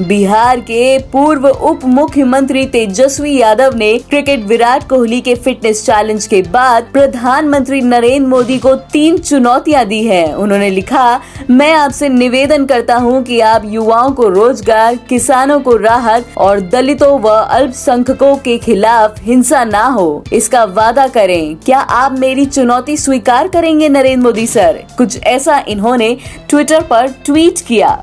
बिहार के पूर्व उप मुख्यमंत्री तेजस्वी यादव ने क्रिकेट विराट कोहली के फिटनेस चैलेंज के बाद प्रधानमंत्री नरेंद्र मोदी को तीन चुनौतियाँ दी है। उन्होंने लिखा, मैं आपसे निवेदन करता हूँ कि आप युवाओं को रोज़गार, किसानों को राहत और दलितों व अल्पसंख्यकों के खिलाफ हिंसा ना हो। इसका वादा करें। क्या आप मेरी चुनौती स्वीकार करेंगे नरेंद्र मोदी सर? कुछ ऐसा इन्होंने ट्विटर पर ट्वीट किया।